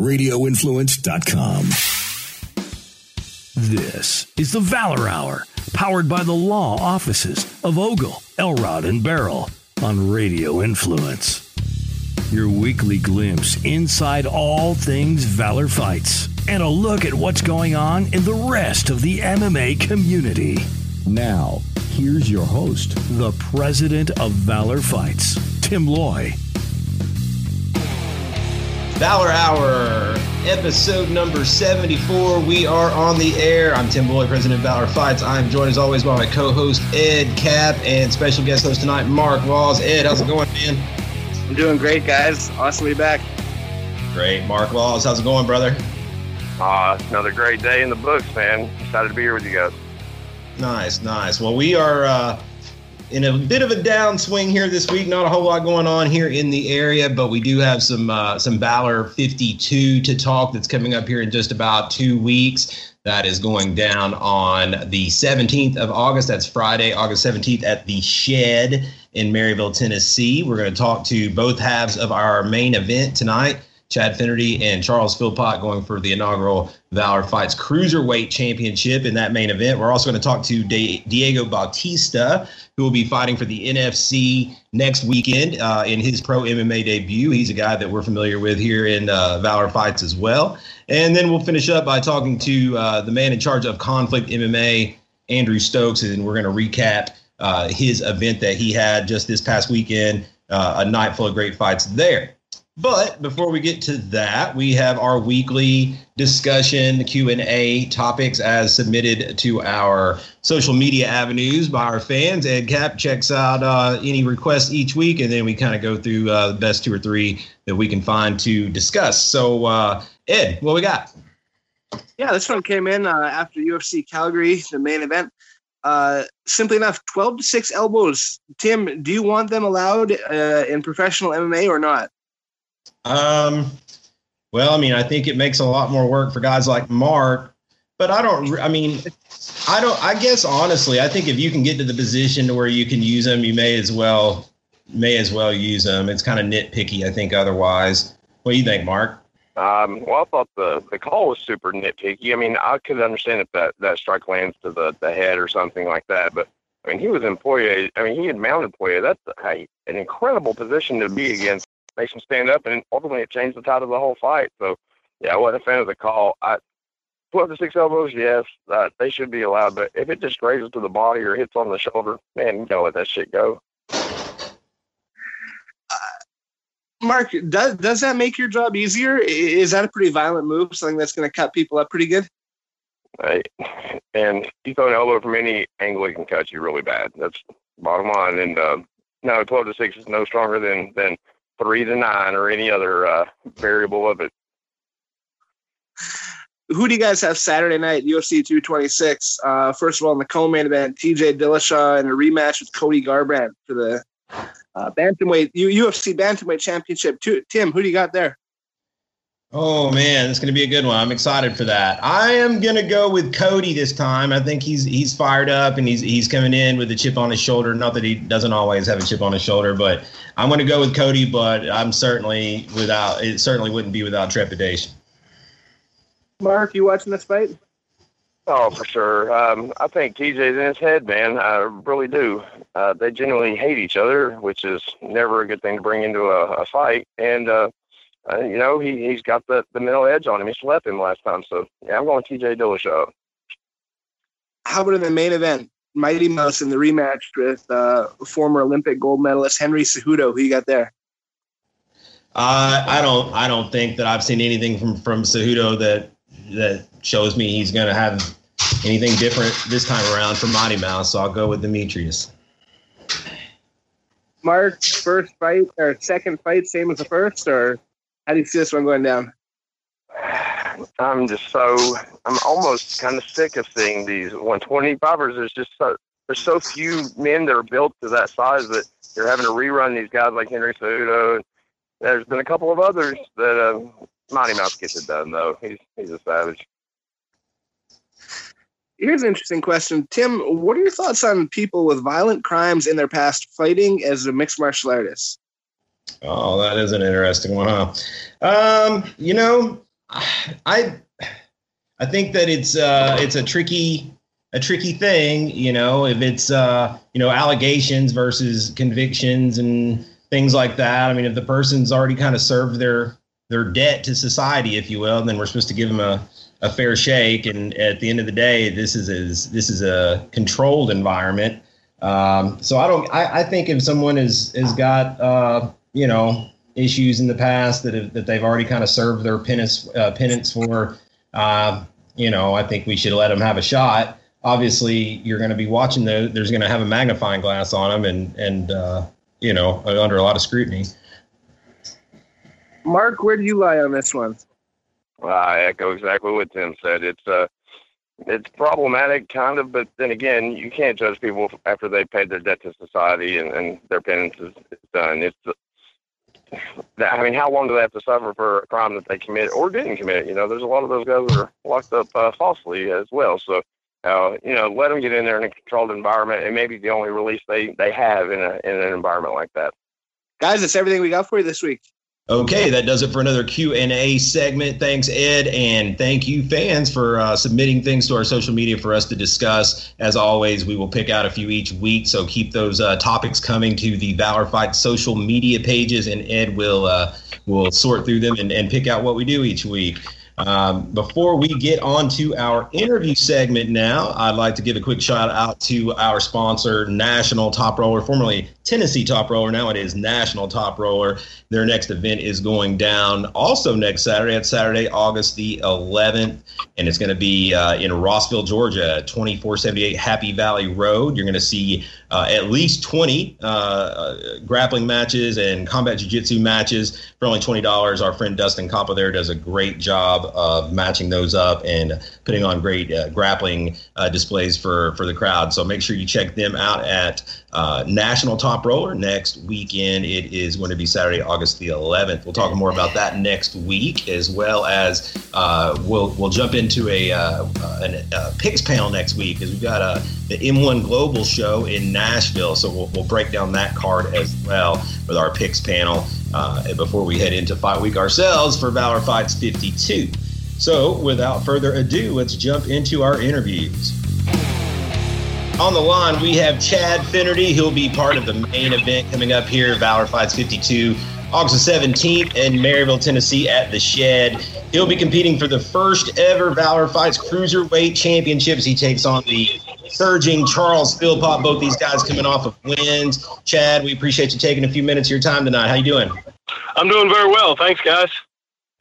RadioInfluence.com. This is the Valor Hour, powered by the law offices of Ogle, Elrod, and Baril on Radio Influence. Your weekly glimpse inside all things Valor Fights and a look at what's going on in the rest of the MMA community. Now, here's your host, the president of Valor Fights, Tim Loy. Valor Hour, episode number 74. We are on the air. I'm Tim Loy, president of Valor Fights. I'm joined as always by my co host, Ed Kapp, and special guest host tonight, Mark Laws. Ed, how's it going, man? I'm doing great, guys. Awesome to be back. Great. Mark Laws, how's it going, brother? Uh, another great day in the books, man. Excited to be here with you guys. Nice, nice. Well, we are uh, in a bit of a downswing here this week. Not a whole lot going on here in the area, but we do have some uh, some Valor 52 to talk. That's coming up here in just about two weeks. That is going down on the 17th of August. That's Friday, August 17th at the Shed in Maryville, Tennessee. We're going to talk to both halves of our main event tonight. Chad Finnerty and Charles Philpot going for the inaugural Valor Fights Cruiserweight Championship in that main event. We're also going to talk to Diego Bautista, who will be fighting for the NFC next weekend uh, in his pro MMA debut. He's a guy that we're familiar with here in uh, Valor Fights as well. And then we'll finish up by talking to uh, the man in charge of Conflict MMA, Andrew Stokes, and we're going to recap uh, his event that he had just this past weekend, uh, a night full of great fights there. But before we get to that, we have our weekly discussion Q&A topics as submitted to our social media avenues by our fans. Ed Kapp checks out uh, any requests each week, and then we kind of go through uh, the best two or three that we can find to discuss. So, uh, Ed, what we got? Yeah, this one came in uh, after UFC Calgary, the main event. Uh, simply enough, 12 to 6 elbows. Tim, do you want them allowed uh, in professional MMA or not? Um, well, I mean, I think it makes a lot more work for guys like Mark, but I don't, I mean, I don't, I guess honestly, I think if you can get to the position to where you can use them, you may as well, may as well use them. It's kind of nitpicky, I think, otherwise. What do you think, Mark? Um, well, I thought the, the call was super nitpicky. I mean, I could understand if that, that strike lands to the, the head or something like that, but I mean, he was in Poirier. I mean, he had mounted Poirier. That's a, an incredible position to be against makes him stand up, and ultimately it changed the tide of the whole fight. So, yeah, I wasn't a fan of the call. I twelve to six elbows, yes, uh, they should be allowed. But if it just grazes to the body or hits on the shoulder, man, you gotta let that shit go. Uh, Mark, does does that make your job easier? Is that a pretty violent move? Something that's going to cut people up pretty good? Right. And you throw an elbow from any angle, it can cut you really bad. That's bottom line. And uh, no, twelve to six is no stronger than than three to nine or any other uh, variable of it. Who do you guys have Saturday night, UFC 226? Uh, first of all, in the co-main event, TJ Dillashaw in a rematch with Cody Garbrandt for the uh, bantamweight UFC bantamweight championship. Tim, who do you got there? Oh man, it's going to be a good one. I'm excited for that. I am going to go with Cody this time. I think he's he's fired up and he's he's coming in with a chip on his shoulder. Not that he doesn't always have a chip on his shoulder, but I'm going to go with Cody. But I'm certainly without it certainly wouldn't be without trepidation. Mark, you watching this fight? Oh, for sure. Um, I think TJ's in his head, man. I really do. Uh, they genuinely hate each other, which is never a good thing to bring into a, a fight. And uh, uh, you know, he he's got the the middle edge on him. He slept him last time, so yeah, I'm going T.J. Dillashaw. How about in the main event, Mighty Mouse in the rematch with uh, former Olympic gold medalist Henry Cejudo? Who you got there? Uh, I don't I don't think that I've seen anything from from Cejudo that that shows me he's going to have anything different this time around for Mighty Mouse. So I'll go with Demetrious. Mark, first fight or second fight, same as the first, or how do you see this one going down? I'm just so I'm almost kind of sick of seeing these 125ers. There's just so there's so few men that are built to that size that you're having to rerun these guys like Henry Cejudo. There's been a couple of others that uh, Mighty Mouse gets it done though. He's he's a savage. Here's an interesting question, Tim. What are your thoughts on people with violent crimes in their past fighting as a mixed martial artist? Oh, that is an interesting one, huh? Um, you know, I I think that it's uh, it's a tricky a tricky thing, you know, if it's uh, you know allegations versus convictions and things like that. I mean, if the person's already kind of served their their debt to society, if you will, then we're supposed to give them a, a fair shake. And at the end of the day, this is, is this is a controlled environment. Um, so I don't. I, I think if someone has has got uh, you know issues in the past that have, that they've already kind of served their penance uh, penance for, uh, you know, I think we should let them have a shot. Obviously, you're going to be watching those. There's going to have a magnifying glass on them, and and uh, you know under a lot of scrutiny. Mark, where do you lie on this one? Well, I echo exactly what Tim said. It's uh, it's problematic, kind of, but then again, you can't judge people after they paid their debt to society and, and their penance is, is done. It's I mean, how long do they have to suffer for a crime that they committed or didn't commit? You know, there's a lot of those guys that are locked up uh, falsely as well. So, uh, you know, let them get in there in a controlled environment, and maybe the only release they they have in a in an environment like that. Guys, that's everything we got for you this week. Okay, that does it for another Q&A segment. Thanks, Ed, and thank you, fans, for uh, submitting things to our social media for us to discuss. As always, we will pick out a few each week, so keep those uh, topics coming to the Valor Fight social media pages, and Ed will uh, will sort through them and, and pick out what we do each week. Um, before we get on to our interview segment now, I'd like to give a quick shout out to our sponsor, National Top Roller, formerly Tennessee Top Roller. Now it is National Top Roller. Their next event is going down also next Saturday. It's Saturday, August the 11th, and it's going to be uh, in Rossville, Georgia, 2478 Happy Valley Road. You're going to see uh, at least 20 uh, uh, grappling matches and combat jiu-jitsu matches for only $20. Our friend Dustin Coppa there does a great job of matching those up and putting on great uh, grappling uh, displays for, for the crowd. So make sure you check them out at uh, National Top Roller next weekend. It is going to be Saturday, August the 11th. We'll talk more about that next week, as well as we'll we'll jump into a, a, a picks panel next week because we've got a the M1 Global show in Nashville. So we'll, we'll break down that card as well with our picks panel uh, before we head into Fight Week ourselves for Valor Fights 52. So without further ado, let's jump into our interviews. On the line, we have Chad Finnerty. He'll be part of the main event coming up here, Valor Fights 52, August 17th in Maryville, Tennessee at the Shed. He'll be competing for the first ever Valor Fights Cruiserweight Championships. He takes on the surging Charles Philpot. Both these guys coming off of wins. Chad, we appreciate you taking a few minutes of your time tonight. How you doing? I'm doing very well. Thanks, guys.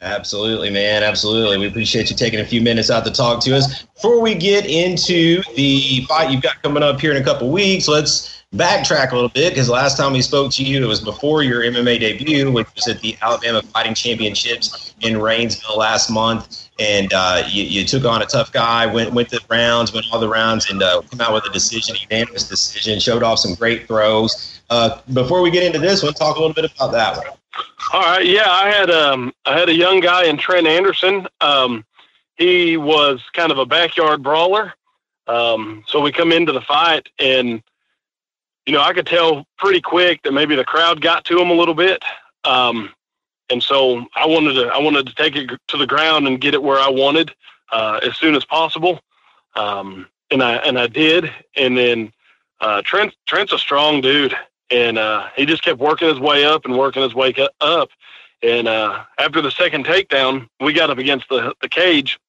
Absolutely, man. Absolutely. We appreciate you taking a few minutes out to talk to us. Before we get into the fight you've got coming up here in a couple weeks, let's backtrack a little bit because last time we spoke to you, it was before your MMA debut, which was at the Alabama Fighting Championships in Rainsville last month and uh, you, you, took on a tough guy, went went the rounds, went all the rounds, and uh, came out with a decision, unanimous decision. Showed off some great throws. Uh, before we get into this one, talk a little bit about that one. All right, yeah, I had um I had a young guy in Trent Anderson. Um, he was kind of a backyard brawler. Um, so we come into the fight, and you know I could tell pretty quick that maybe the crowd got to him a little bit. Um, and so I wanted to I wanted to take it to the ground and get it where I wanted uh, as soon as possible, um, and I and I did. And then uh, Trent Trent's a strong dude, and uh, he just kept working his way up and working his way up. And uh, after the second takedown, we got up against the the cage.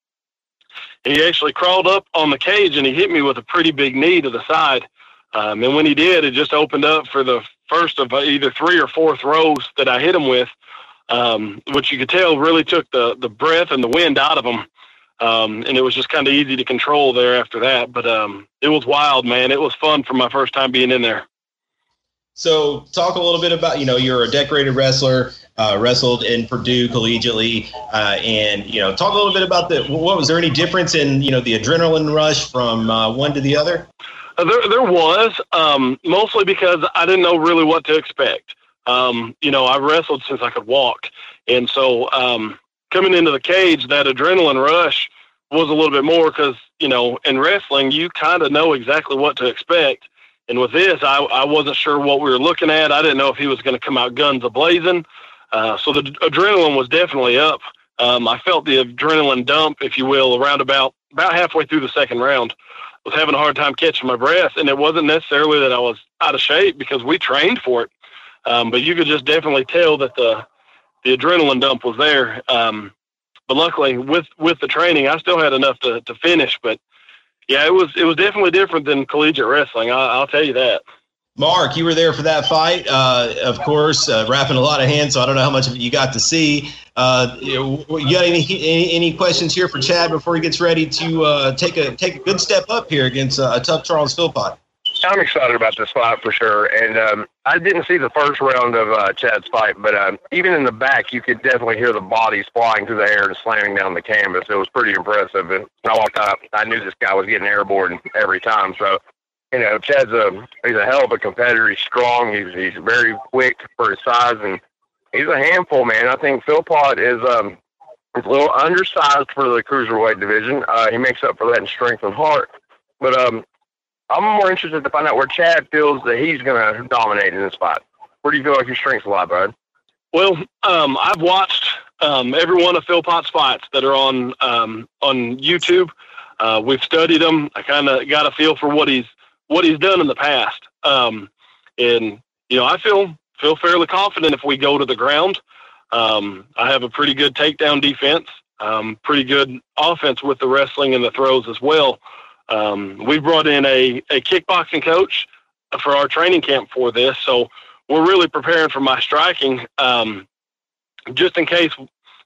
He actually crawled up on the cage and he hit me with a pretty big knee to the side. Um, and when he did, it just opened up for the first of either three or four throws that I hit him with um, which you could tell really took the the breath and the wind out of him. Um, and it was just kind of easy to control there after that. But um, it was wild, man. It was fun for my first time being in there. So, talk a little bit about you know you're a decorated wrestler, uh, wrestled in Purdue collegiately, uh, and you know talk a little bit about the what was there any difference in you know the adrenaline rush from uh, one to the other? Uh, there, there was um, mostly because I didn't know really what to expect. Um, you know, I wrestled since I could walk. And so um, coming into the cage, that adrenaline rush was a little bit more because, you know, in wrestling, you kind of know exactly what to expect. And with this, I, I wasn't sure what we were looking at. I didn't know if he was going to come out guns a blazing. Uh, so the adrenaline was definitely up um, I felt the adrenaline dump, if you will, around about about halfway through the second round. Was having a hard time catching my breath, and it wasn't necessarily that I was out of shape because we trained for it, um, but you could just definitely tell that the the adrenaline dump was there. Um, but luckily, with with the training, I still had enough to, to finish. But yeah, it was it was definitely different than collegiate wrestling. I, I'll tell you that. Mark, you were there for that fight, uh, of course, uh, wrapping a lot of hands. So I don't know how much of it you got to see. Uh, you, got any, any, any questions here for Chad before he gets ready to uh, take a take a good step up here against uh, a tough Charles Philpot? I'm excited about this fight for sure. And um, I didn't see the first round of uh, Chad's fight, but um, even in the back, you could definitely hear the bodies flying through the air and slamming down the canvas. It was pretty impressive. And I walked up, I knew this guy was getting airborne every time. So you know, Chad's a he's a hell of a competitor. He's strong. He's he's very quick for his size, and he's a handful, man. I think Philpot is um is a little undersized for the cruiserweight division. Uh, he makes up for that in strength and heart, but um, I'm more interested to find out where Chad feels that he's going to dominate in this fight. Where do you feel like your strengths lie, bud? Well, um, I've watched um, every one of Philpot's fights that are on um, on YouTube. Uh, we've studied them. I kind of got a feel for what he's what he's done in the past. Um, and you know, I feel feel fairly confident if we go to the ground. Um, I have a pretty good takedown defense, um, pretty good offense with the wrestling and the throws as well. Um, we brought in a, a kickboxing coach for our training camp for this, so we're really preparing for my striking. Um, just in case,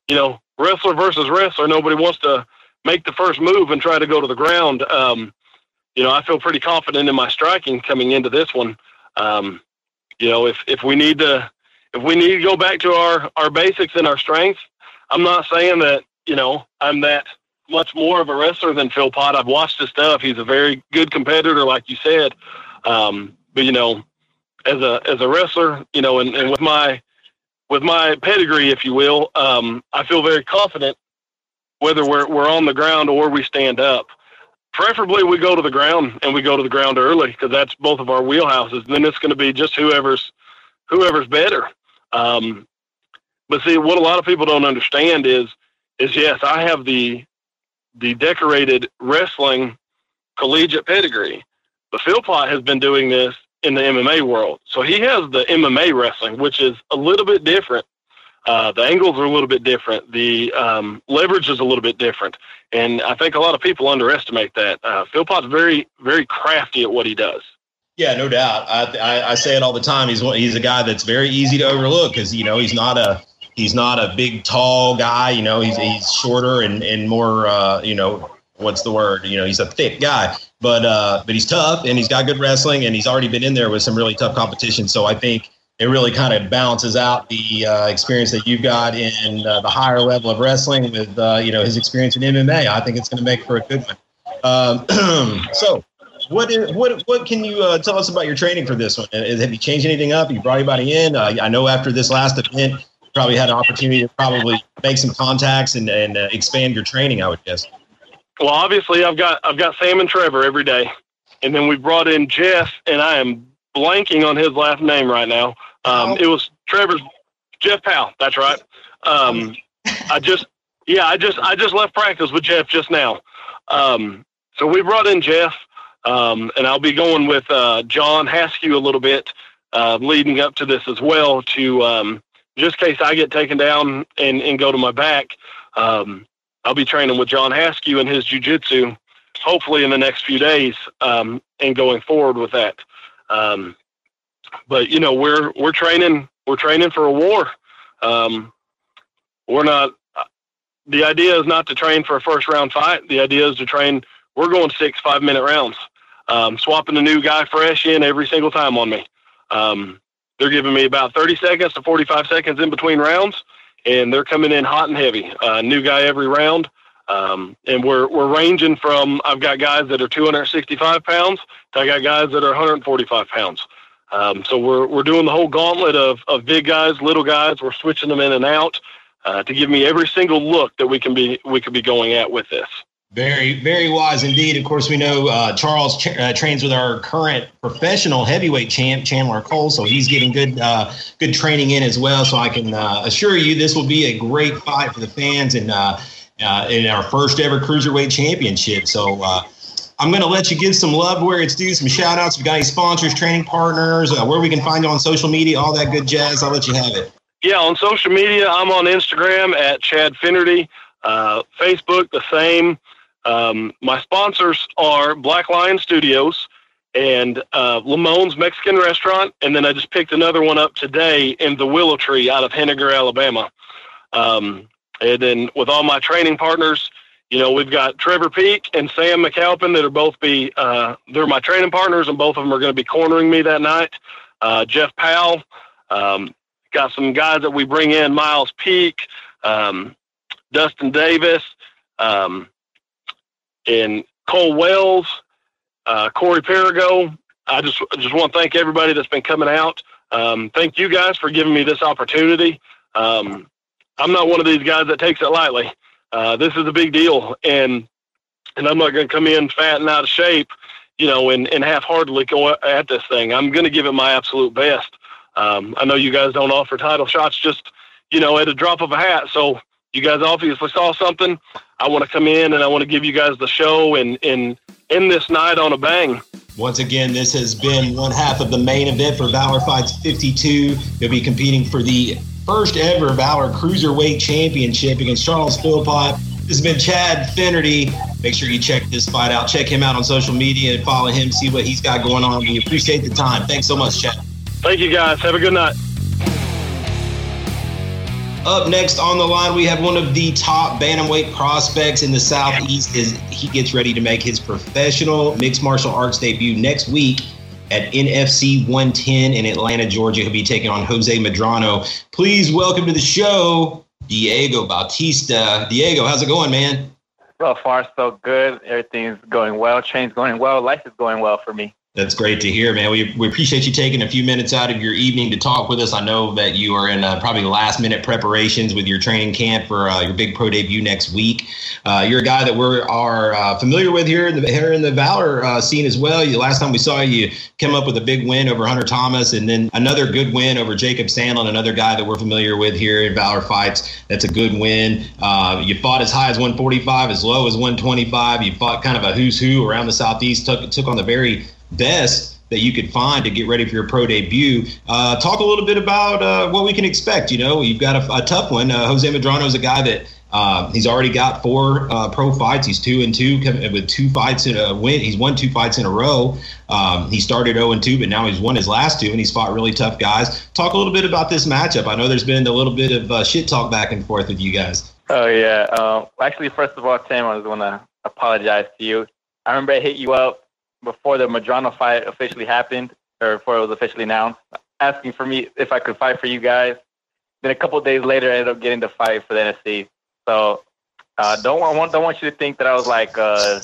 you know, wrestler versus wrestler, nobody wants to make the first move and try to go to the ground. You know, I feel pretty confident in my striking coming into this one. Um, you know, if if we need to if we need to go back to our our basics and our strengths, I'm not saying that you know I'm that much more of a wrestler than Philpot. I've watched his stuff. He's a very good competitor, like you said. Um, but you know, as a as a wrestler, you know, and, and with my with my pedigree, if you will, um, I feel very confident whether we're we're on the ground or we stand up preferably we go to the ground and we go to the ground early because that's both of our wheelhouses. And then it's going to be just whoever's whoever's better. Um, but see, what a lot of people don't understand is is yes, I have the the decorated wrestling collegiate pedigree, but Philpot has been doing this in the MMA world, so he has the MMA wrestling, which is a little bit different uh, the angles are a little bit different. The um, leverage is a little bit different, and I think a lot of people underestimate that. Uh, Philpot's very, very crafty at what he does. Yeah, no doubt. I, I, I say it all the time. He's he's a guy that's very easy to overlook because you know he's not a he's not a big tall guy. You know he's he's shorter and and more uh, you know what's the word? You know he's a thick guy, but uh, but he's tough and he's got good wrestling and he's already been in there with some really tough competition. So I think it really kind of balances out the uh, experience that you've got in uh, the higher level of wrestling with uh, you know his experience in MMA. I think it's going to make for a good one. Um, so, what is, what what can you uh, tell us about your training for this one? Have you changed anything up? You brought anybody in? Uh, I know after this last event, you probably had an opportunity to probably make some contacts and and uh, expand your training. I would guess. Well, obviously, I've got I've got Sam and Trevor every day, and then we brought in Jeff, and I am blanking on his last name right now. Um, it was Trevor's Jeff Powell. That's right. Um, I just, yeah, I just, I just left practice with Jeff just now. Um, so we brought in Jeff, um, and I'll be going with uh, John Haskew a little bit uh, leading up to this as well. To um, just in case I get taken down and, and go to my back, um, I'll be training with John Haskew and his jujitsu, hopefully in the next few days, um, and going forward with that. Um, but you know, we're we're training we're training for a war. Um, we're not. The idea is not to train for a first round fight. The idea is to train. We're going six five minute rounds, um, swapping a new guy fresh in every single time on me. Um, they're giving me about 30 seconds to 45 seconds in between rounds, and they're coming in hot and heavy. Uh, new guy every round. Um, and we're we're ranging from I've got guys that are 265 pounds to I got guys that are 145 pounds. Um, so we're we're doing the whole gauntlet of of big guys, little guys. We're switching them in and out uh, to give me every single look that we can be we could be going at with this. Very, very wise indeed. Of course, we know uh, Charles tra- uh, trains with our current professional heavyweight champ, Chandler Cole, so he's getting good, uh, good training in as well. So I can uh, assure you, this will be a great fight for the fans and uh, in our first ever cruiserweight championship. So I'm going to let you give some love where it's due, some shout outs. You got any sponsors, training partners, where we can find you on social media, all that good jazz. I'll let you have it. Yeah, on social media, I'm on Instagram at Chad Finnerty. Facebook, the same. Um, my sponsors are Black Lion Studios and uh, Lamone's Mexican Restaurant, and then I just picked another one up today in the Willow Tree out of Henagar, Alabama. Um, and then with all my training partners, you know, we've got Trevor Peak and Sam McAlpin that are both be uh, they're my training partners, and both of them are going to be cornering me that night. Uh, Jeff Powell, um, got some guys that we bring in, Miles Peak, um, Dustin Davis. Um, and Cole Wells, uh, Corey Perigo. I just just want to thank everybody that's been coming out. Um, thank you guys for giving me this opportunity. Um, I'm not one of these guys that takes it lightly. Uh, this is a big deal, and and I'm not going to come in fat and out of shape, you know, and, and half-heartedly go at this thing. I'm going to give it my absolute best. Um, I know you guys don't offer title shots just, you know, at a drop of a hat. So you guys obviously saw something. I want to come in and I want to give you guys the show and, and end this night on a bang. Once again, this has been one half of the main event for Valor Fights 52. They'll be competing for the first ever Valor Cruiserweight Championship against Charles Philpot. This has been Chad Finnerty. Make sure you check this fight out. Check him out on social media and follow him, see what he's got going on. We appreciate the time. Thanks so much, Chad. Thank you, guys. Have a good night. Up next on the line, we have one of the top bantamweight prospects in the Southeast. Is he gets ready to make his professional mixed martial arts debut next week at NFC 110 in Atlanta, Georgia. He'll be taking on Jose Medrano. Please welcome to the show, Diego Bautista. Diego, how's it going, man? So far, so good. Everything's going well. Train's going well. Life is going well for me. That's great to hear, man. We, we appreciate you taking a few minutes out of your evening to talk with us. I know that you are in uh, probably last minute preparations with your training camp for uh, your big pro debut next week. Uh, you're a guy that we are uh, familiar with here in the here in the Valor uh, scene as well. You, last time we saw you, came up with a big win over Hunter Thomas, and then another good win over Jacob Sandlin, another guy that we're familiar with here in Valor Fights. That's a good win. Uh, you fought as high as 145, as low as 125. You fought kind of a who's who around the southeast. Took took on the very best that you could find to get ready for your pro debut. Uh, talk a little bit about uh, what we can expect. You know, you've got a, a tough one. Uh, Jose Medrano is a guy that uh, he's already got four uh, pro fights. He's two and two with two fights in a win. He's won two fights in a row. Um, he started 0 and 2, but now he's won his last two, and he's fought really tough guys. Talk a little bit about this matchup. I know there's been a little bit of uh, shit talk back and forth with you guys. Oh yeah. Actually, first of all, Tim, I just want to apologize to you. I remember I hit you up before the Medrano fight officially happened, or before it was officially announced, asking for me if I could fight for you guys. Then a couple days later, I ended up getting the fight for the NFC. So uh, don't want don't want you to think that I was like uh,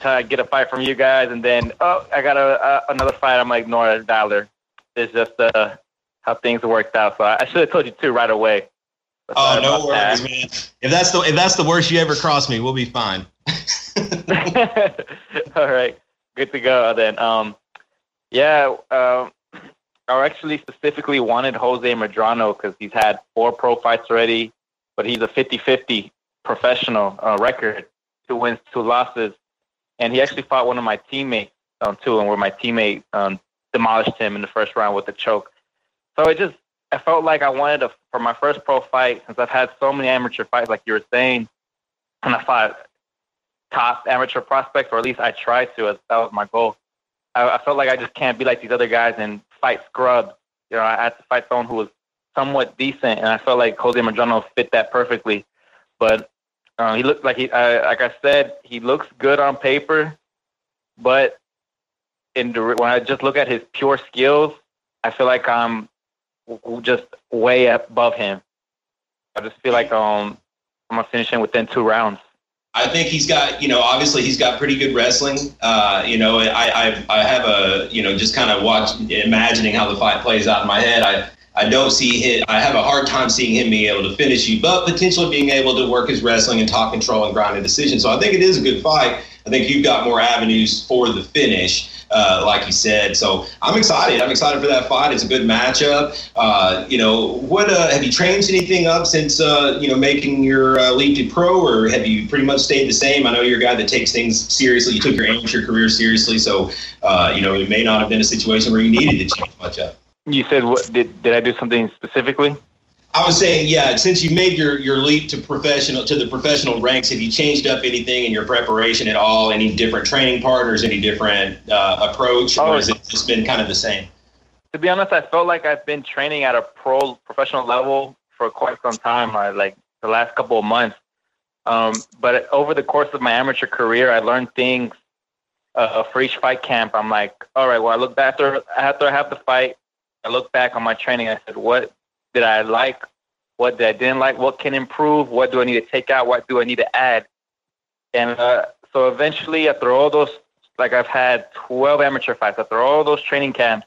trying to get a fight from you guys, and then oh, I got a, a another fight. I'm like Nora Dollar. It's just uh, how things worked out. So I, should have told you too right away. oh no worries, that. man. If that's the if that's the worst you ever cross me, we'll be fine. All right, good to go then. Um, yeah, uh, I actually specifically wanted Jose Medrano because he's had four pro fights already, but he's a 50-50 professional uh, record, two wins, two losses, and he actually fought one of my teammates um, too, and where my teammate um, demolished him in the first round with a choke. So it just I felt like I wanted to for my first pro fight since I've had so many amateur fights, like you were saying, and I fought top amateur prospects, or at least I try to. As that was my goal. I, I felt like I just can't be like these other guys and fight scrubs. You know, I had to fight someone who was somewhat decent, and I felt like Jose Medrano fit that perfectly. But uh, he looked like he, uh, like I said, he looks good on paper, but in when I just look at his pure skills, I feel like I'm just way above him. I just feel like um, I'm gonna finish him within two rounds. I think he's got, you know, obviously he's got pretty good wrestling. Uh, you know, I, I, I have a, you know, just kind of watch, imagining how the fight plays out in my head. I, I don't see him. I have a hard time seeing him being able to finish you, but potentially being able to work his wrestling and talk control and grind a decision. So I think it is a good fight. I think you've got more avenues for the finish uh, like you said. So I'm excited. I'm excited for that fight. It's a good matchup. Uh, you know, what uh, have you changed anything up since uh, you know making your uh, leap to pro, or have you pretty much stayed the same? I know you're a guy that takes things seriously. You took your amateur career seriously, so uh, you know it may not have been a situation where you needed to change much up. You said what did did I do something specifically? I was saying, yeah, since you made your, your leap to professional to the professional ranks, have you changed up anything in your preparation at all? Any different training partners? Any different uh, approach, or has it just been kind of the same? To be honest, I felt like I've been training at a pro professional level for quite some time, like the last couple of months. Um, but over the course of my amateur career, I learned things uh, for each fight camp. I'm like, all right, well, I look back after after I have the fight. I look back on my training. I said, what did I like? What did I didn't like? What can improve? What do I need to take out? What do I need to add? And uh, so eventually, after all those, like I've had 12 amateur fights, after all those training camps,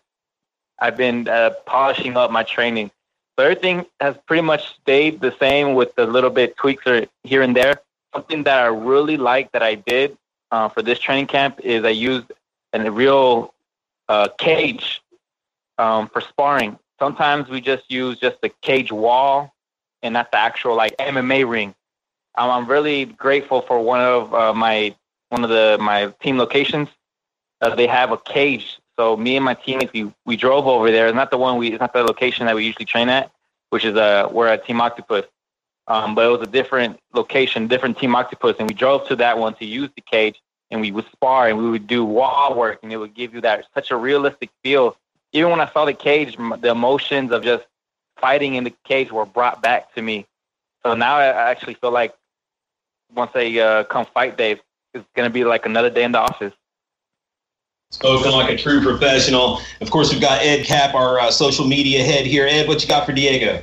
I've been uh, polishing up my training. So everything has pretty much stayed the same with a little bit tweaks or here and there. Something that I really like that I did uh, for this training camp is I used a real uh, cage um, for sparring sometimes we just use just the cage wall and not the actual like MMA ring. Um, I'm really grateful for one of uh, my one of the my team locations. Uh, they have a cage, so me and my teammates we, we drove over there. It's not the one we it's not the location that we usually train at, which is uh we're at Team Octopus. Um, but it was a different location, different Team Octopus, and we drove to that one to use the cage, and we would spar and we would do wall work, and it would give you that such a realistic feel even when I saw the cage, the emotions of just fighting in the cage were brought back to me. So now I actually feel like once they uh, come fight day, it's going to be like another day in the office. Spoken like a true professional. Of course, we've got Ed Kapp, our uh, social media head here. Ed, what you got for Diego?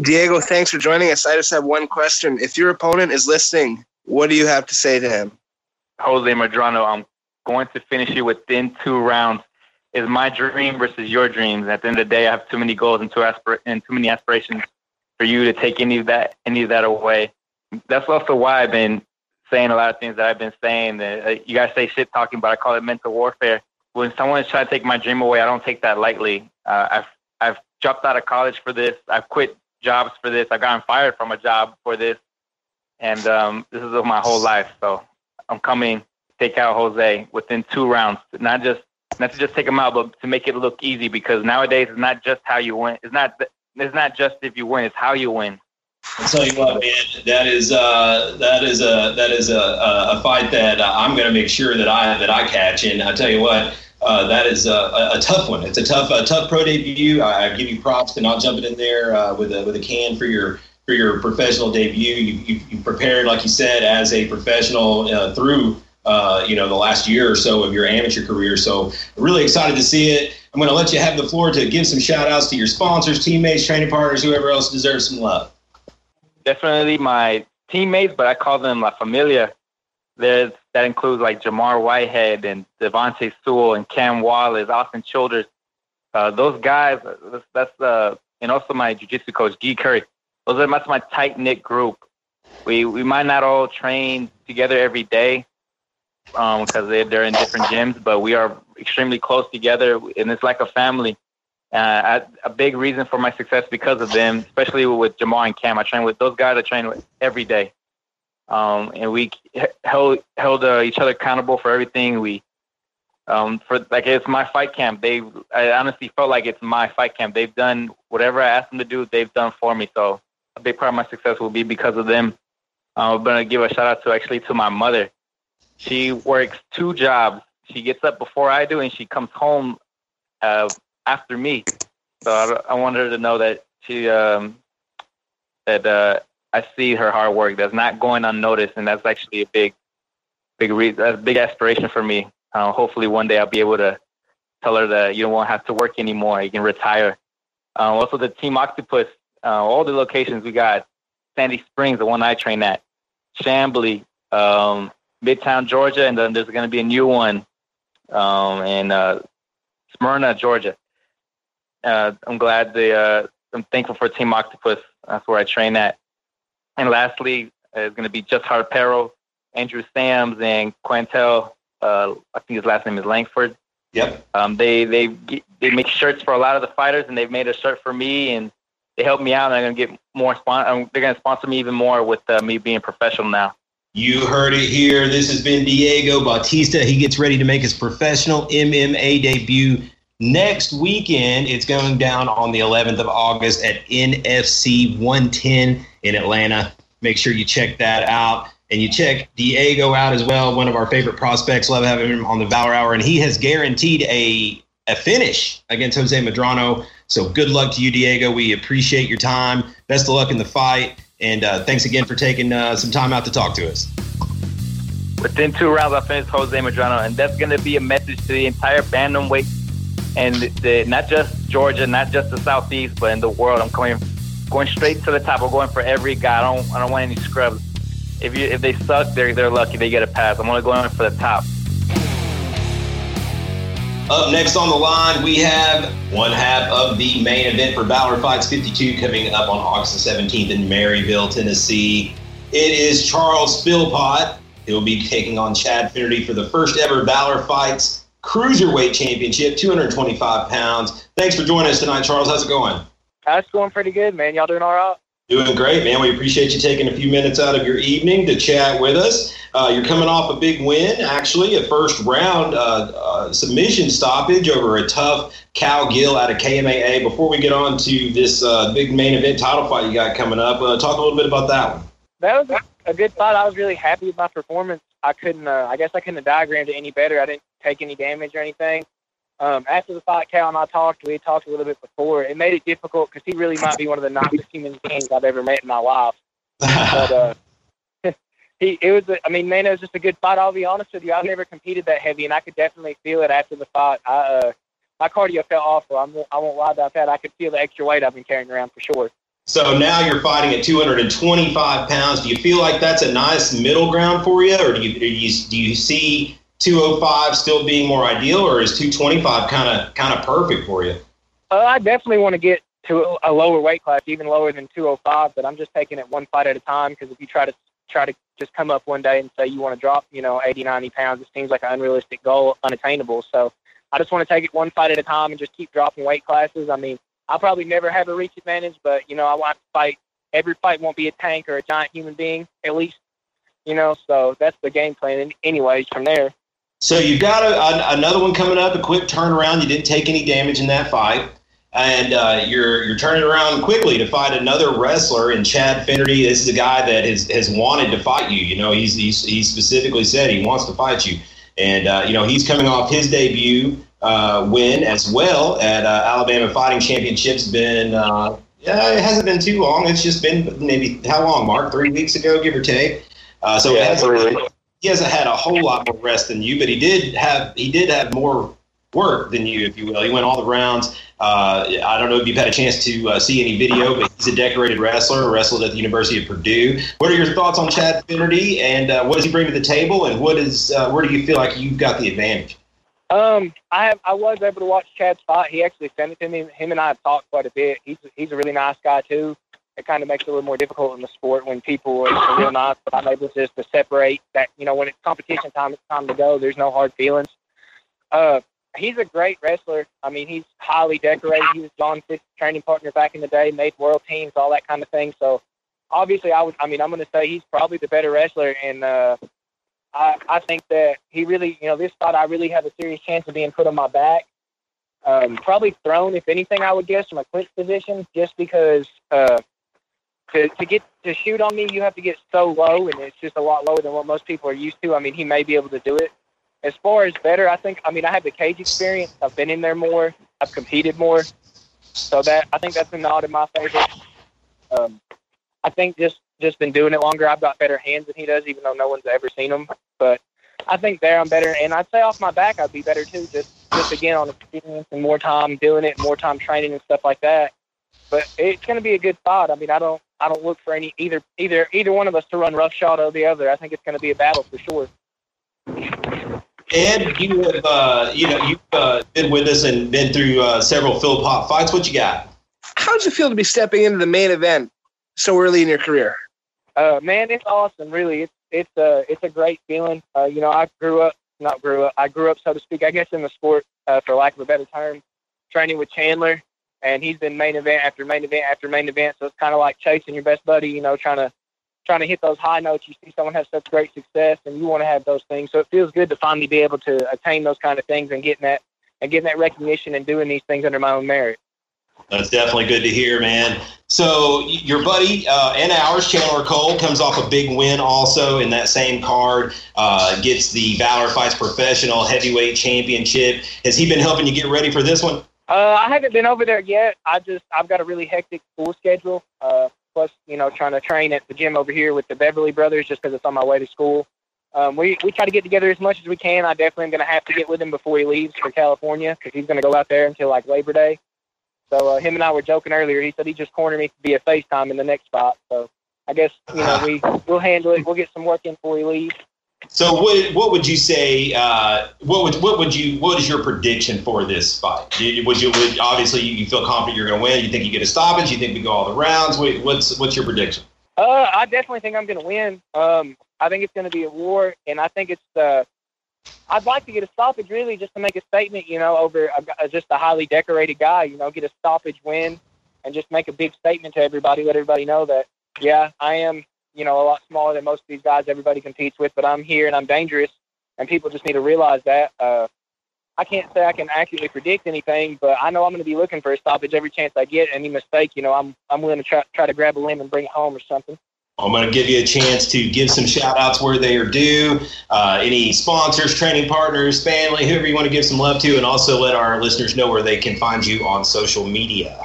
Diego, thanks for joining us. I just have one question. If your opponent is listening, what do you have to say to him? Jose Medrano, I'm going to finish you within two rounds is my dream versus your dreams. At the end of the day, I have too many goals and too aspir- and too many aspirations for you to take any of that any of that away. That's also why I've been saying a lot of things that I've been saying. That uh, you guys say shit talking, but I call it mental warfare. When someone is trying to take my dream away, I don't take that lightly. Uh, I've I've dropped out of college for this. I've quit jobs for this. I've gotten fired from a job for this, and um, this is of my whole life. So I'm coming take out Jose within two rounds, not just not to just take them out, but to make it look easy because nowadays it's not just how you win. It's not it's not just if you win, it's how you win. I'll tell you what, man. That is uh, that is a that is a, a fight that I'm going to make sure that I that I catch. And I tell you what, uh, that is a, a, tough one. It's a tough a tough pro debut. I, I give you props to not jumping in there uh, with a with a can for your for your professional debut. You, you, you prepared, like you said, as a professional uh, through uh, you know, the last year or so of your amateur career. So really excited to see it. I'm going to let you have the floor to give some shout outs to your sponsors, teammates, training partners, whoever else deserves some love. Definitely my teammates, but I call them La Familia. There's, that includes like Jamar Whitehead and Devontae Sewell and Cam Wallace, Austin Childers. Uh, those guys, that's, that's uh, and also my jiu-jitsu coach, Guy Curry. Those are that's my tight-knit group. We, we might not all train together every day, because um, they, they're in different gyms, but we are extremely close together, and it's like a family. Uh, I, a big reason for my success because of them, especially with Jamal and Cam. I train with those guys. I train with every day, um, and we held held uh, each other accountable for everything. We um, for like it's my fight camp. They I honestly felt like it's my fight camp. They've done whatever I asked them to do. They've done for me. So a big part of my success will be because of them. Uh, I'm gonna give a shout out to actually to my mother. She works two jobs. She gets up before I do, and she comes home uh, after me. So I, I want her to know that she um, that uh, I see her hard work. That's not going unnoticed, and that's actually a big, big. That's a big aspiration for me. Uh, hopefully, one day I'll be able to tell her that you don't have to work anymore. You can retire. Uh, also, the Team Octopus, uh, all the locations we got: Sandy Springs, the one I train at, Chamblee, um, Midtown, Georgia, and then there's going to be a new one um, in uh, Smyrna, Georgia. uh, I'm glad the uh, I'm thankful for Team Octopus. That's where I train at. And lastly, uh, is going to be Just Hard Harpero, Andrew Sams, and Quantel. Uh, I think his last name is Langford. Yep. Um, they they they make shirts for a lot of the fighters, and they've made a shirt for me, and they help me out. And I'm gonna get more. Spon- um, they're gonna sponsor me even more with uh, me being professional now. You heard it here. This has been Diego Bautista. He gets ready to make his professional MMA debut next weekend. It's going down on the 11th of August at NFC 110 in Atlanta. Make sure you check that out. And you check Diego out as well, one of our favorite prospects. Love having him on the Valor Hour. And he has guaranteed a, a finish against Jose Medrano. So good luck to you, Diego. We appreciate your time. Best of luck in the fight. And uh, thanks again for taking uh, some time out to talk to us. Within two rounds, I finished Jose Medrano, and that's going to be a message to the entire bantamweight and the, not just Georgia, not just the Southeast, but in the world. I'm going going straight to the top. I'm going for every guy. I don't I don't want any scrubs. If you if they suck, they're they're lucky. They get a pass. I'm only going for the top. Up next on the line, we have one half of the main event for Valor Fights 52 coming up on August 17th in Maryville, Tennessee. It is Charles Philpot. He'll be taking on Chad Finnerty for the first ever Valor Fights Cruiserweight Championship, 225 pounds. Thanks for joining us tonight, Charles. How's it going? That's going pretty good, man. Y'all doing all right? Doing great, man. We appreciate you taking a few minutes out of your evening to chat with us. Uh, you're coming off a big win, actually, a first round uh, uh, submission stoppage over a tough Cal Gill out of KMAA. Before we get on to this uh, big main event title fight you got coming up, uh, talk a little bit about that one. That was a, good fight. I was really happy with my performance. I couldn't, uh, I guess I couldn't have diagrammed it any better. I didn't take any damage or anything. Um, after the fight, Cal and I talked. We had talked a little bit before. It made it difficult because he really might be one of the nicest human beings I've ever met in my life. But uh, he, it was. A, I mean, man, it was just a good fight. I'll be honest with you. I've never competed that heavy, and I could definitely feel it after the fight. I, uh, my cardio felt awful. I'm, I won't lie about that. I could feel the extra weight I've been carrying around for sure. So now you're fighting at 225 pounds. Do you feel like that's a nice middle ground for you, or do you do you, do you see 205 still being more ideal, or is 225 kind of kind of perfect for you? Uh, I definitely want to get to a lower weight class, even lower than 205. But I'm just taking it one fight at a time because if you try to try to just come up one day and say you want to drop, you know, 80, 90 pounds, it seems like an unrealistic goal, unattainable. So I just want to take it one fight at a time and just keep dropping weight classes. I mean, I'll probably never have a reach advantage, but you know, I want to fight. Every fight won't be a tank or a giant human being, at least. You know, so that's the game plan. Anyways, from there. So you've got a, a, another one coming up, a quick turnaround. You didn't take any damage in that fight, and uh, you're you're turning around quickly to fight another wrestler in Chad Finnerty. This is a guy that has, has wanted to fight you. You know, he's, he's he specifically said he wants to fight you, and uh, you know he's coming off his debut uh, win as well at uh, Alabama Fighting Championships. Been uh, yeah, it hasn't been too long. It's just been maybe how long, Mark? Three weeks ago, give or take. Uh, so Yeah, weeks. he hasn't had a whole lot more rest than you, but he did have he did have more work than you, if you will. He went all the rounds. Uh, I don't know if you've had a chance to uh, see any video, but he's a decorated wrestler, wrestled at the University of Purdue. What are your thoughts on Chad Finnerty, and uh, what does he bring to the table, and what is uh, where do you feel like you've got the advantage? Um, I have I was able to watch Chad's fight. He actually sent it to me. Him and I have talked quite a bit. He's he's a really nice guy too. It kind of makes it a little more difficult in the sport when people are, real nice. But I'm able to just to separate that. You know, when it's competition time, it's time to go. There's no hard feelings. Uh, he's a great wrestler. I mean, he's highly decorated. He was John training partner back in the day, made world teams, all that kind of thing. So obviously, I would. I mean, I'm going to say he's probably the better wrestler, and uh, I, I think that he really, you know, this fight I really have a serious chance of being put on my back. Um, probably thrown, if anything, I would guess from a clinch position, just because uh, to to get to shoot on me, you have to get so low, and it's just a lot lower than what most people are used to. I mean, he may be able to do it. As far as better, I think. I mean, I have the cage experience. I've been in there more. I've competed more, so that I think that's a nod in my favor. Um, I think just just been doing it longer. I've got better hands than he does, even though no one's ever seen them. But I think there I'm better, and I'd say off my back I'd be better too. Just just again on experience and more time doing it, more time training and stuff like that. But it's going to be a good fight. I mean, I don't I don't look for any either either either one of us to run roughshod over the other. I think it's going to be a battle for sure. Ed, you have uh, you know you've uh, been with us and been through uh, several Philpot fights. What you got? How does it feel to be stepping into the main event so early in your career? Uh, man, it's awesome. Really, it's it's a it's a great feeling. Uh, you know, I grew up, not grew up, I grew up, so to speak, I guess, in the sport, uh, for lack of a better term, training with Chandler, and he's been main event after main event after main event. So it's kind of like chasing your best buddy. You know, trying to trying to hit those high notes. You see someone have such great success, and you want to have those things. So it feels good to finally be able to attain those kind of things and getting that and getting that recognition and doing these things under my own merit. That's definitely good to hear, man. So your buddy uh, and ours, Chandler Cole, comes off a big win also in that same card. Uh, gets the Valor Fights Professional Heavyweight Championship. Has he been helping you get ready for this one? Uh, I haven't been over there yet. I just I've got a really hectic school schedule. Uh, plus, you know, trying to train at the gym over here with the Beverly Brothers just because it's on my way to school. Um, we we try to get together as much as we can. I definitely am going to have to get with him before he leaves for California because he's going to go out there until like Labor Day. So uh, him and I were joking earlier. He said he just cornered me to be a FaceTime in the next spot. So I guess you know we we'll handle it. We'll get some work in before he leaves. So what what would you say? Uh, what would what would you what is your prediction for this fight? Would you would, obviously you feel confident you're going to win? You think you get a stoppage? You think we go all the rounds? What's what's your prediction? Uh, I definitely think I'm going to win. Um, I think it's going to be a war, and I think it's uh, I'd like to get a stoppage really just to make a statement, you know, over a, just a highly decorated guy, you know, get a stoppage win and just make a big statement to everybody, let everybody know that, yeah, I am, you know, a lot smaller than most of these guys everybody competes with, but I'm here and I'm dangerous. And people just need to realize that. Uh, I can't say I can accurately predict anything, but I know I'm going to be looking for a stoppage every chance I get. Any mistake, you know, I'm I'm willing to try try to grab a limb and bring it home or something. I'm going to give you a chance to give some shout outs where they are due. Uh, any sponsors, training partners, family, whoever you want to give some love to, and also let our listeners know where they can find you on social media.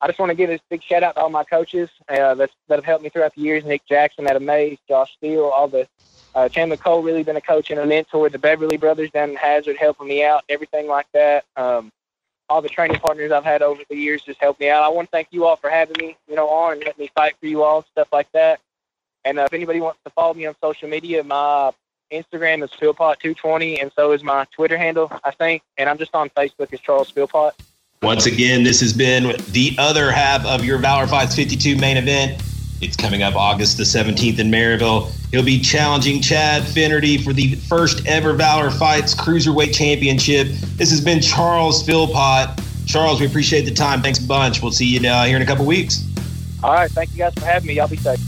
I just want to give a big shout out to all my coaches uh, that have helped me throughout the years Nick Jackson at Amaze, Josh Steele, all the uh, Chandler Cole, really been a coach and a mentor. The Beverly brothers down in Hazard helping me out, everything like that. Um, all the training partners I've had over the years just helped me out. I want to thank you all for having me, you know, on and letting me fight for you all, stuff like that. And uh, if anybody wants to follow me on social media, my Instagram is Philpot220, and so is my Twitter handle, I think. And I'm just on Facebook as Charles Philpot. Once again, this has been the other half of your Valor Fights 52 main event. It's coming up August the 17th in Maryville. He'll be challenging Chad Finnerty for the first ever Valor Fights Cruiserweight Championship. This has been Charles Philpot. Charles, we appreciate the time. Thanks a bunch. We'll see you uh, here in a couple weeks. All right. Thank you guys for having me. Y'all be safe.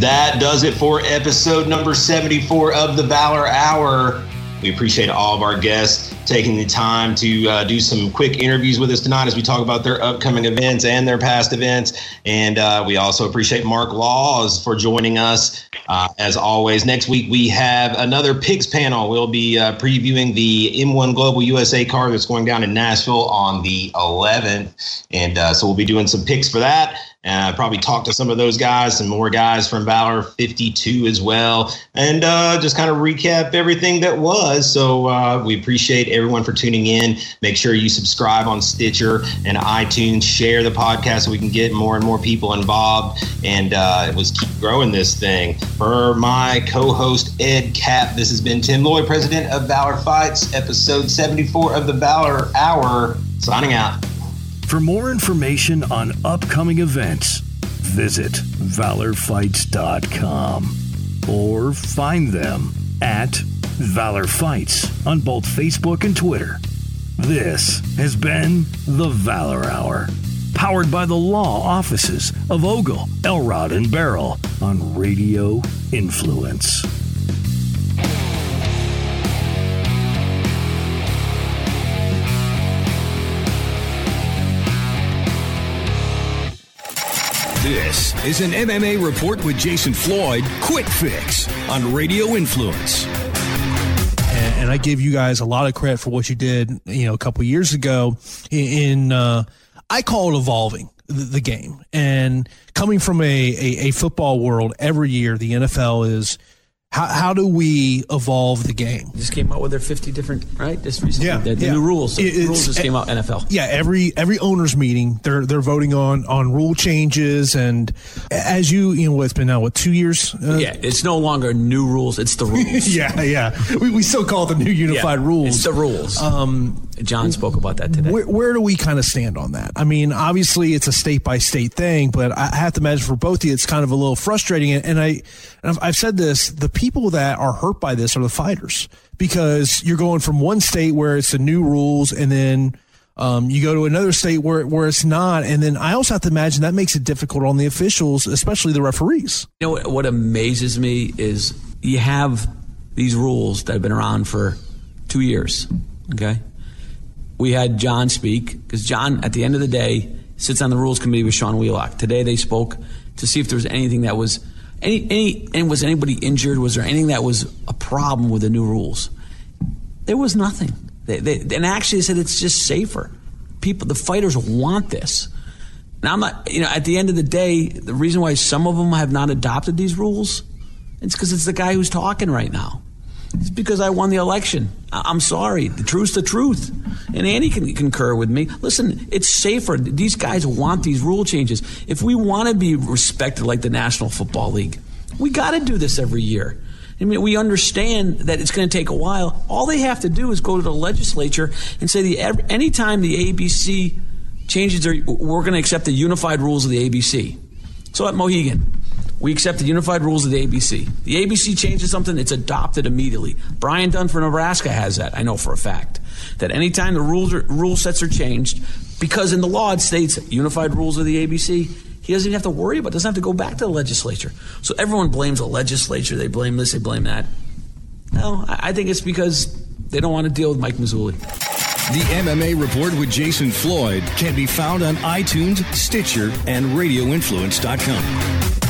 That does it for episode number 74 of the Valor Hour. We appreciate all of our guests taking the time to uh, do some quick interviews with us tonight as we talk about their upcoming events and their past events. And uh, we also appreciate Mark Laws for joining us. Uh, as always, next week we have another picks panel. We'll be uh, previewing the M1 Global USA car that's going down in Nashville on the 11th. And uh, so we'll be doing some picks for that and probably talk to some of those guys, some more guys from Valor 52 as well, and uh, just kind of recap everything that was. So uh, we appreciate everyone for tuning in. Make sure you subscribe on Stitcher and iTunes. Share the podcast so we can get more and more people involved, and uh, let's keep growing this thing. For my co-host Ed Kapp, this has been Tim Loy, president of Valor Fights, episode 74 of the Valor Hour. Signing out. For more information on upcoming events, visit valorfights.com or find them at Valor Fights on both Facebook and Twitter. This has been the Valor Hour, powered by the law offices of Ogle, Elrod, and Baril on Radio Influence. This is an MMA report with Jason Floyd. Quick fix on Radio Influence. And, and I give you guys a lot of credit for what you did, you know, a couple years ago. In uh, I call it evolving the, game, and coming from a, a, a football world, every year the NFL is How, how do we evolve the game? Just came out with their 50 different, right? Just recently. Yeah, The, the yeah. new rules. The It- rules just came out, NFL. Yeah, every every owners meeting, they're they're voting on on rule changes, and as you you know, it's been now what two years? Uh, Yeah, it's no longer new rules. It's the rules. yeah, yeah. We, we still call it the new unified Yeah, rules. It's the rules. Um, John spoke about that today. Where, where do we kind of stand on that? I mean, obviously it's a state by state thing, but I have to imagine for both of you, it's kind of a little frustrating. And I, and I've, I've said this: the people that are hurt by this are the fighters because you're going from one state where it's the new rules, and then um, you go to another state where where it's not, and then I also have to imagine that makes it difficult on the officials, especially the referees. You know what, what amazes me is you have these rules that have been around for two years. Okay, we had John speak because John, at the end of the day, sits on the rules committee with Sean Wheelock. Today they spoke to see if there was anything that was any any and was anybody injured? Was there anything that was a problem with the new rules? There was nothing. They, they, and actually, they said it's just safer. People, the fighters want this. Now, I'm not, you know, at the end of the day, the reason why some of them have not adopted these rules, it's because it's the guy who's talking right now. It's because I won the election. I- I'm sorry. The truth's the truth. And Andy can concur with me. Listen, it's safer. These guys want these rule changes. If we want to be respected like the National Football League, we got to do this every year. I mean, we understand that it's going to take a while. All they have to do is go to the legislature and say, the anytime the ABC changes we're going to accept the unified rules of the ABC. So at Mohegan, we accept the unified rules of the ABC. The ABC changes something, it's adopted immediately. Brian Dunn for Nebraska has that, I know for a fact. That anytime the rules are, rule sets are changed, because in the law it states unified rules of the ABC, he doesn't even have to worry about it, doesn't have to go back to the legislature. So everyone blames the legislature, they blame this, they blame that. No, I think it's because they don't want to deal with Mike Mazzulli. The MMA Report with Jason Floyd can be found on iTunes, Stitcher, and RadioInfluence.com.